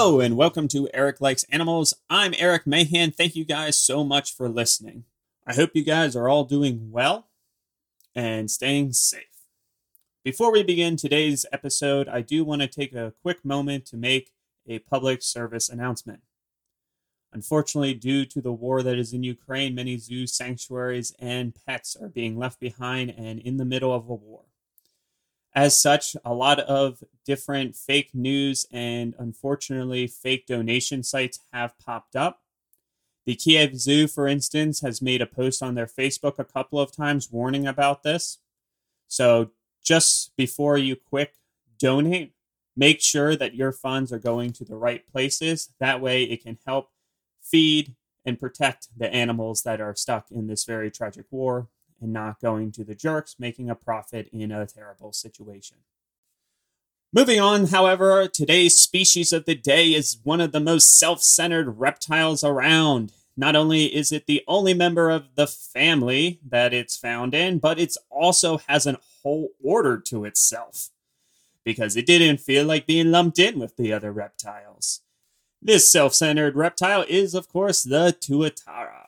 Hello, and welcome to Eric Likes Animals. I'm Eric Mahan. Thank you guys so much for listening. I hope you guys are all doing well and staying safe. Before we begin today's episode, I do want to take a quick moment to make a public service announcement. Unfortunately, due to the war that is in Ukraine, many zoo sanctuaries and pets are being left behind and in the middle of a war. As such, a lot of different fake news and unfortunately fake donation sites have popped up. The Kiev Zoo, for instance, has made a post on their Facebook a couple of times warning about this. So just before you quick donate, make sure that your funds are going to the right places. That way, it can help feed and protect the animals that are stuck in this very tragic war and not going to the jerks, making a profit in a terrible situation. Moving on, however, today's species of the day is one of the most self centered reptiles around. Not only is it the only member of the family that it's found in, but it also has a whole order to itself because it didn't feel like being lumped in with the other reptiles. This self centered reptile is, of course, the Tuatara.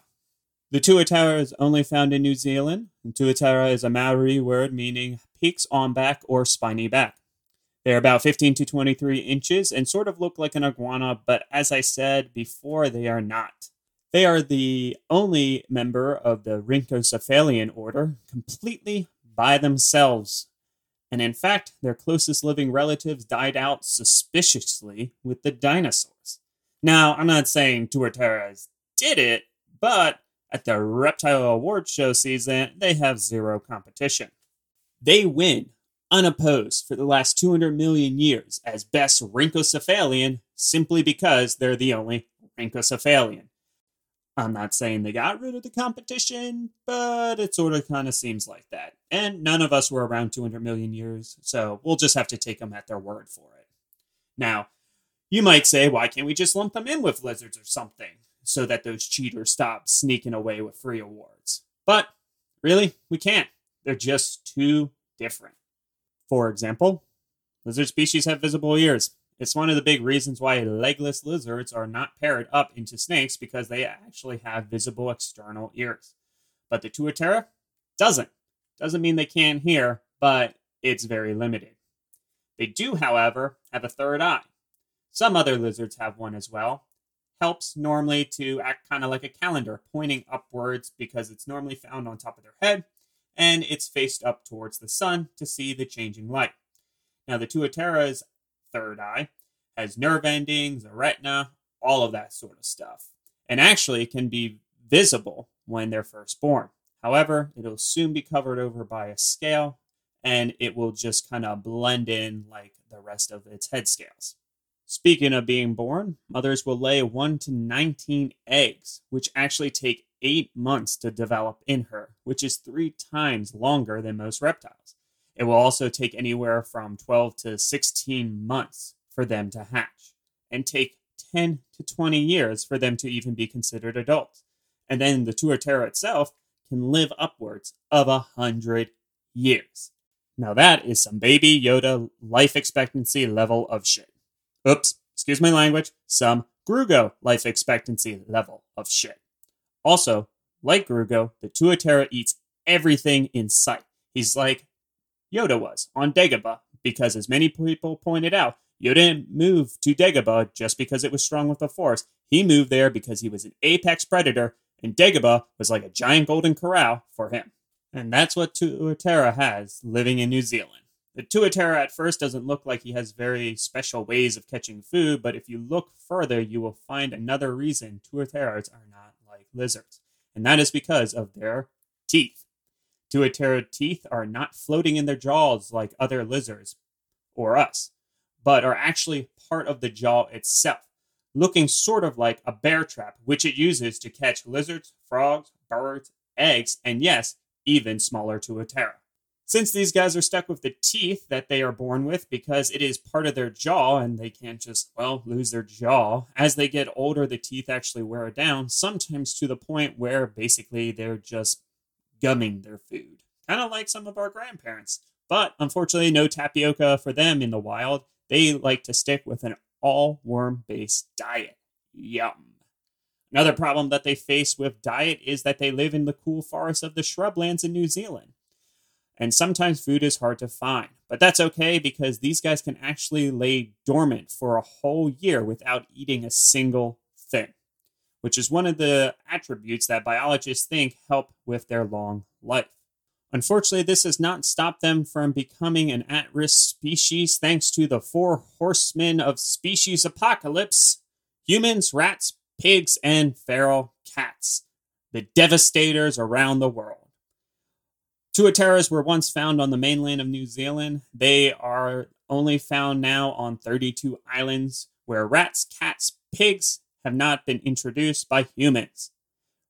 The tuatara is only found in New Zealand. And tuatara is a Maori word meaning peaks on back or spiny back. They're about 15 to 23 inches and sort of look like an iguana, but as I said before, they are not. They are the only member of the Rhynchocephalian order completely by themselves. And in fact, their closest living relatives died out suspiciously with the dinosaurs. Now, I'm not saying tuataras did it, but at the Reptile Award Show season, they have zero competition. They win unopposed for the last 200 million years as best Rhynchocephalian simply because they're the only Rhynchocephalian. I'm not saying they got rid of the competition, but it sort of kind of seems like that. And none of us were around 200 million years, so we'll just have to take them at their word for it. Now, you might say, why can't we just lump them in with lizards or something? so that those cheaters stop sneaking away with free awards. But really, we can't. They're just too different. For example, lizard species have visible ears. It's one of the big reasons why legless lizards are not paired up into snakes because they actually have visible external ears. But the tuatara doesn't. Doesn't mean they can't hear, but it's very limited. They do, however, have a third eye. Some other lizards have one as well, helps normally to act kind of like a calendar, pointing upwards because it's normally found on top of their head and it's faced up towards the sun to see the changing light. Now, the Tuatara's third eye has nerve endings, a retina, all of that sort of stuff, and actually can be visible when they're first born. However, it'll soon be covered over by a scale and it will just kind of blend in like the rest of its head scales. Speaking of being born, mothers will lay 1 to 19 eggs, which actually take 8 months to develop in her, which is 3 times longer than most reptiles. It will also take anywhere from 12 to 16 months for them to hatch, and take 10 to 20 years for them to even be considered adults. And then the tuatara itself can live upwards of a hundred years. Now that is some baby Yoda life expectancy level of shit oops, excuse my language, some Grogu life expectancy level of shit. Also, like Grogu, the Tuatara eats everything in sight. He's like Yoda was on Dagobah, because as many people pointed out, Yoda didn't move to Dagobah just because it was strong with the Force. He moved there because he was an apex predator, and Dagobah was like a giant golden corral for him. And that's what Tuatara has living in New Zealand. The Tuatara at first doesn't look like he has very special ways of catching food, but if you look further, you will find another reason Tuataras are not like lizards, and that is because of their teeth. Tuatara teeth are not floating in their jaws like other lizards or us, but are actually part of the jaw itself, looking sort of like a bear trap, which it uses to catch lizards, frogs, birds, eggs, and yes, even smaller Tuatara since these guys are stuck with the teeth that they are born with because it is part of their jaw and they can't just, well, lose their jaw, as they get older, the teeth actually wear down, sometimes to the point where basically they're just gumming their food. Kind of like some of our grandparents. But unfortunately, no tapioca for them in the wild. They like to stick with an all worm based diet. Yum. Another problem that they face with diet is that they live in the cool forests of the shrublands in New Zealand. And sometimes food is hard to find. But that's okay because these guys can actually lay dormant for a whole year without eating a single thing, which is one of the attributes that biologists think help with their long life. Unfortunately, this has not stopped them from becoming an at risk species thanks to the four horsemen of species apocalypse humans, rats, pigs, and feral cats, the devastators around the world. Tuataras were once found on the mainland of New Zealand. They are only found now on 32 islands where rats, cats, pigs have not been introduced by humans.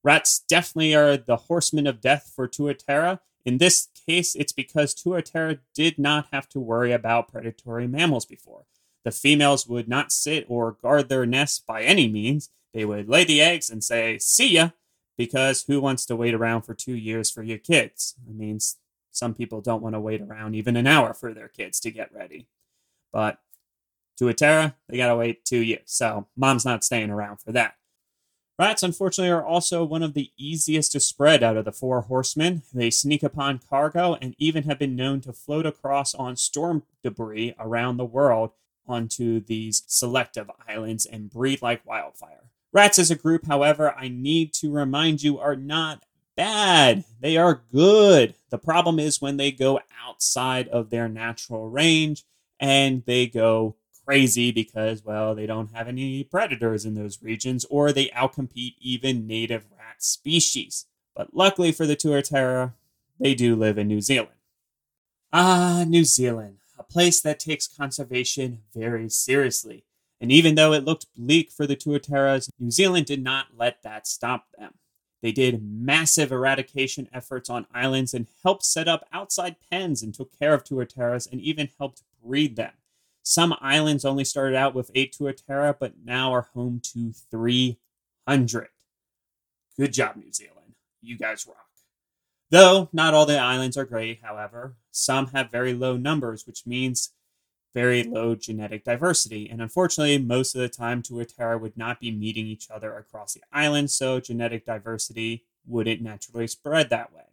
Rats definitely are the horsemen of death for Tuatara. In this case, it's because Tuatara did not have to worry about predatory mammals before. The females would not sit or guard their nests by any means. They would lay the eggs and say, see ya, because who wants to wait around for two years for your kids? I mean, some people don't want to wait around even an hour for their kids to get ready. But Tuatara, they got to wait two years. So mom's not staying around for that. Rats, unfortunately, are also one of the easiest to spread out of the four horsemen. They sneak upon cargo and even have been known to float across on storm debris around the world onto these selective islands and breed like wildfire. Rats as a group, however, I need to remind you, are not bad. They are good. The problem is when they go outside of their natural range and they go crazy because, well, they don't have any predators in those regions or they outcompete even native rat species. But luckily for the Tuatara, they do live in New Zealand. Ah, New Zealand a place that takes conservation very seriously. And even though it looked bleak for the Tuataras, New Zealand did not let that stop them. They did massive eradication efforts on islands and helped set up outside pens and took care of Tuataras and even helped breed them. Some islands only started out with eight Tuatara, but now are home to 300. Good job, New Zealand. You guys rock. Though not all the islands are great, however, some have very low numbers, which means very low genetic diversity. And unfortunately, most of the time, Tuatara would not be meeting each other across the island, so genetic diversity wouldn't naturally spread that way.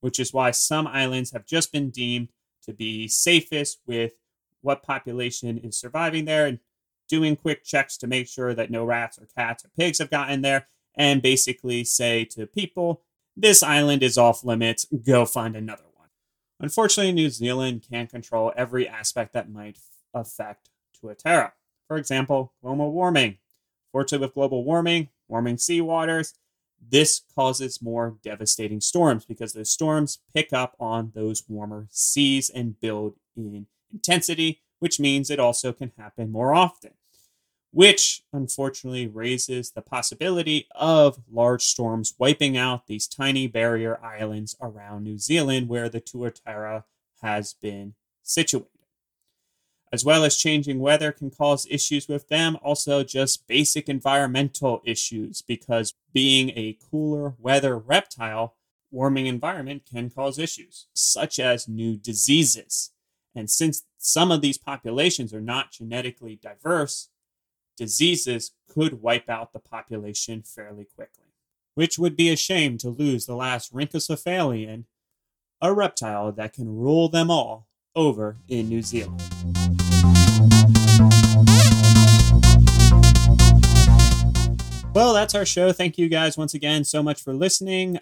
Which is why some islands have just been deemed to be safest with what population is surviving there and doing quick checks to make sure that no rats or cats or pigs have gotten there and basically say to people this island is off limits. Go find another one. Unfortunately, New Zealand can't control every aspect that might affect Tuatara. For example, global warming. Fortunately, with global warming, warming sea waters, this causes more devastating storms because those storms pick up on those warmer seas and build in intensity, which means it also can happen more often which unfortunately raises the possibility of large storms wiping out these tiny barrier islands around New Zealand where the Tuatara has been situated. As well as changing weather can cause issues with them, also just basic environmental issues because being a cooler weather reptile, warming environment can cause issues, such as new diseases. And since some of these populations are not genetically diverse, diseases could wipe out the population fairly quickly, which would be a shame to lose the last rhynchocephalian, a reptile that can rule them all over in New Zealand. Well, that's our show. Thank you guys once again so much for listening.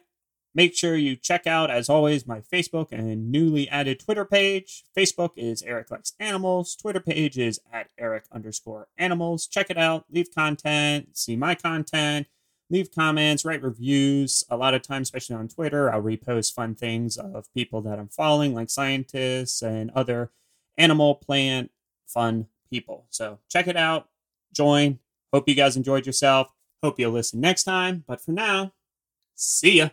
Make sure you check out, as always, my Facebook and newly added Twitter page. Facebook is Eric Likes Animals. Twitter page is at Eric underscore animals. Check it out. Leave content, see my content, leave comments, write reviews. A lot of times, especially on Twitter, I'll repost fun things of people that I'm following, like scientists and other animal, plant, fun people. So check it out. Join. Hope you guys enjoyed yourself. Hope you'll listen next time. But for now, see ya.